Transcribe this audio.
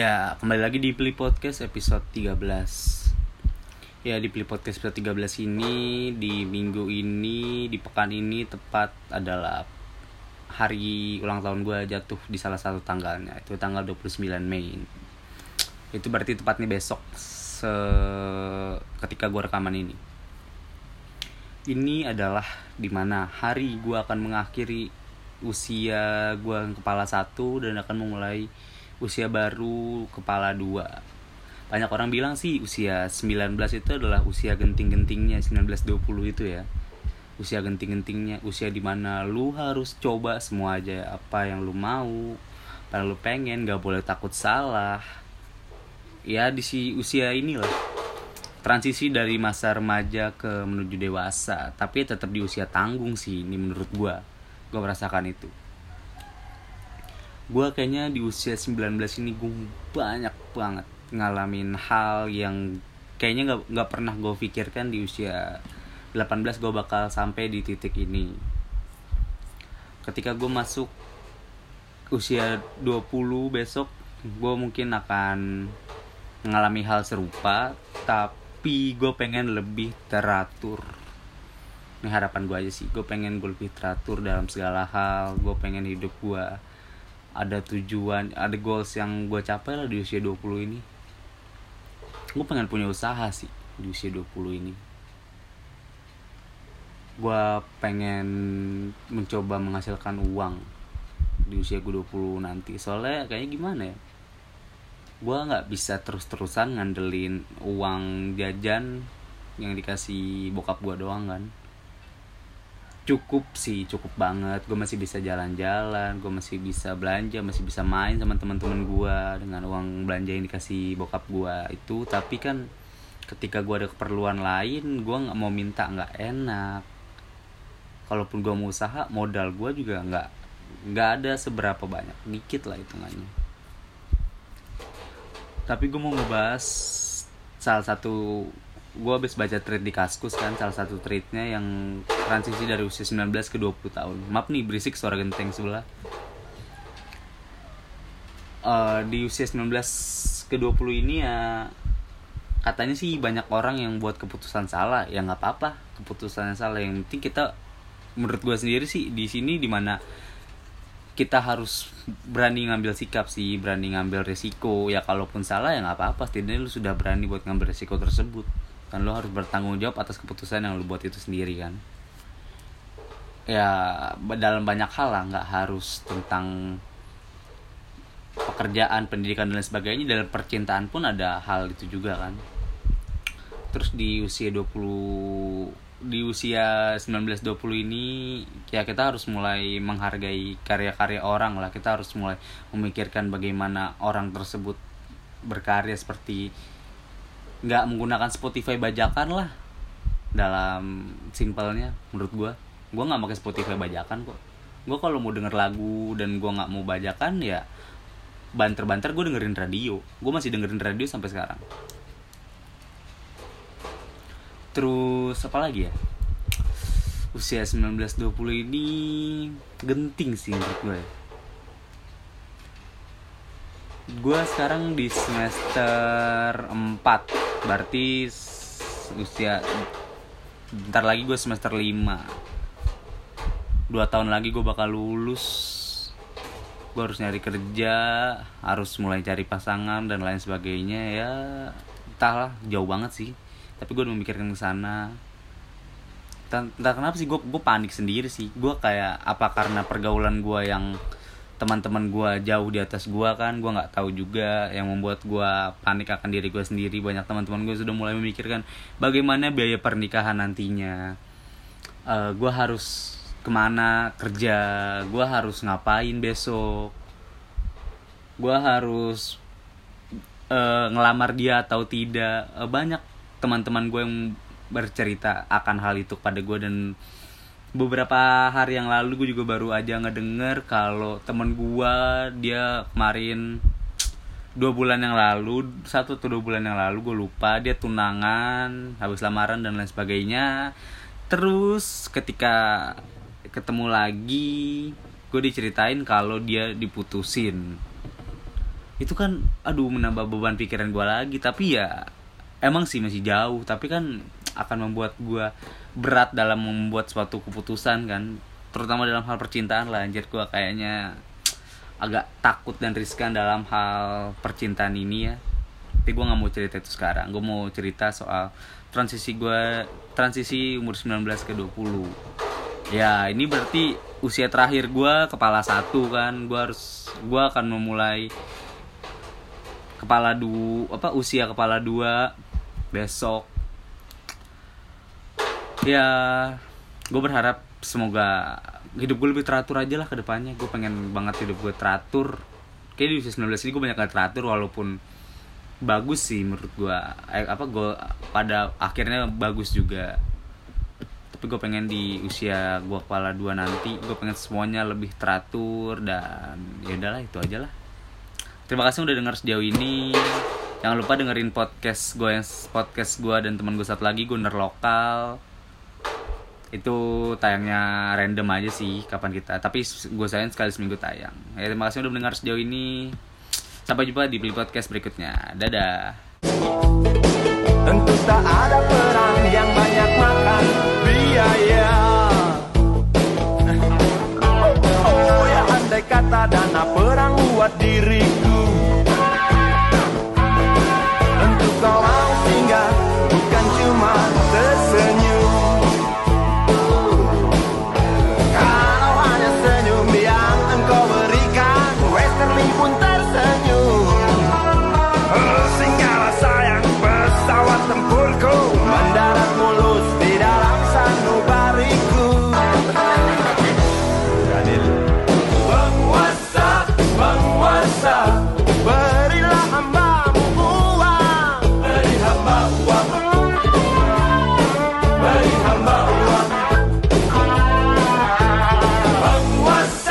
Ya, kembali lagi di Pli Podcast episode 13 Ya, di Pli Podcast episode 13 ini Di minggu ini, di pekan ini Tepat adalah Hari ulang tahun gue jatuh di salah satu tanggalnya Itu tanggal 29 Mei. Itu berarti tepatnya besok se Ketika gue rekaman ini. Ini adalah di mana hari gue akan mengakhiri usia gue kepala satu dan akan memulai usia baru kepala dua. Banyak orang bilang sih usia 19 itu adalah usia genting-gentingnya 19-20 itu ya. Usia genting-gentingnya usia di mana lu harus coba semua aja apa yang lu mau apa lu pengen gak boleh takut salah. Ya di si usia inilah. Transisi dari masa remaja ke menuju dewasa tapi tetap di usia tanggung sih ini menurut gua. Gua merasakan itu gue kayaknya di usia 19 ini gue banyak banget ngalamin hal yang kayaknya nggak nggak pernah gue pikirkan di usia 18 gue bakal sampai di titik ini. Ketika gue masuk usia 20 besok gue mungkin akan mengalami hal serupa tapi gue pengen lebih teratur. Ini harapan gue aja sih gue pengen gue lebih teratur dalam segala hal gue pengen hidup gue ada tujuan ada goals yang gue capai lah di usia 20 ini. Gue pengen punya usaha sih di usia 20 ini. Gue pengen mencoba menghasilkan uang di usia gue 20 nanti. Soalnya kayaknya gimana ya? Gue nggak bisa terus-terusan ngandelin uang jajan yang dikasih bokap gue doang kan cukup sih cukup banget. Gue masih bisa jalan-jalan gue masih bisa belanja masih bisa main sama teman-teman gue dengan uang belanja yang dikasih bokap gue itu tapi kan ketika gue ada keperluan lain gue nggak mau minta nggak enak. Kalaupun gue mau usaha modal gue juga nggak nggak ada seberapa banyak. Dikit lah hitungannya. Tapi gue mau ngebahas salah satu gue habis baca trade di Kaskus kan salah satu trade-nya yang transisi dari usia 19 ke 20 tahun. Maaf nih berisik suara genteng sebelah. Uh, di usia 19 ke 20 ini ya katanya sih banyak orang yang buat keputusan salah. Ya nggak apa-apa keputusan yang salah. Yang penting kita menurut gue sendiri sih di sini di mana kita harus berani ngambil sikap sih berani ngambil resiko. Ya kalaupun salah ya nggak apa-apa. Setidaknya lu sudah berani buat ngambil resiko tersebut dan lo harus bertanggung jawab atas keputusan yang lo buat itu sendiri kan? Ya dalam banyak hal lah nggak harus tentang pekerjaan pendidikan dan lain sebagainya. Dalam percintaan pun ada hal itu juga kan? Terus di usia 20 di usia 19-20 ini ya kita harus mulai menghargai karya-karya orang lah. Kita harus mulai memikirkan bagaimana orang tersebut berkarya seperti nggak menggunakan Spotify bajakan lah. Dalam simpelnya menurut gue gue nggak pakai Spotify bajakan kok. Gue kalau mau denger lagu dan gue nggak mau bajakan ya banter-banter gue dengerin radio. Gue masih dengerin radio sampai sekarang. Terus apa lagi ya? Usia 19-20 ini genting sih menurut gue ya. Gue sekarang di semester 4 berarti usia bentar lagi gue semester 5 dua tahun lagi gue bakal lulus. Gue harus nyari kerja harus mulai cari pasangan dan lain sebagainya. Ya entahlah jauh banget sih. Tapi gue udah memikirkan ke sana. Entah kenapa sih gue gue panik sendiri sih. Gue kayak apa karena pergaulan gue yang teman-teman gue jauh di atas gue kan gue nggak tahu juga yang membuat gue panik akan diri gue sendiri. Banyak teman-teman gue sudah mulai memikirkan bagaimana biaya pernikahan nantinya. Uh, gue harus ke mana kerja gue harus ngapain besok gue harus uh, ngelamar dia atau tidak. Uh, banyak teman-teman gue yang bercerita akan hal itu pada gue dan beberapa hari yang lalu gue juga baru aja ngedenger kalau temen gue dia kemarin dua bulan yang lalu satu atau dua bulan yang lalu gue lupa dia tunangan habis lamaran dan lain sebagainya. Terus ketika ketemu lagi gue diceritain kalau dia diputusin. Itu kan aduh menambah beban pikiran gue lagi. Tapi ya emang sih masih jauh. Tapi kan akan membuat gue berat dalam membuat suatu keputusan kan. Terutama dalam hal percintaan lah anjir gue kayaknya agak takut dan riskan dalam hal percintaan ini ya. Tapi gue nggak mau cerita itu sekarang. Gue mau cerita soal transisi gue transisi umur 19 ke 20 ya ini berarti usia terakhir gue kepala satu kan. Gue harus gue akan memulai kepala dua apa usia kepala dua besok ya gue berharap semoga hidup gue lebih teratur aja lah ke depannya. Gue pengen banget hidup gue teratur. Kayak di usia 19 ini gue banyak gak teratur walaupun bagus sih menurut gue eh, apa gue pada akhirnya bagus juga. Tapi gue pengen di usia gue kepala dua nanti gue pengen semuanya lebih teratur dan ya udahlah itu aja lah. Terima kasih udah denger sejauh ini. Jangan lupa dengerin podcast gue yang podcast gue dan teman gue satu lagi Gunner lokal. Itu tayangnya random aja sih kapan kita. Tapi gue sayang sekali seminggu tayang. Ya, terima kasih udah mendengar sejauh ini. Sampai jumpa di Beli Podcast berikutnya. Dadah. Tentu tak ada perang yang banyak makan biaya Oh ya andai kata dana perang buat diri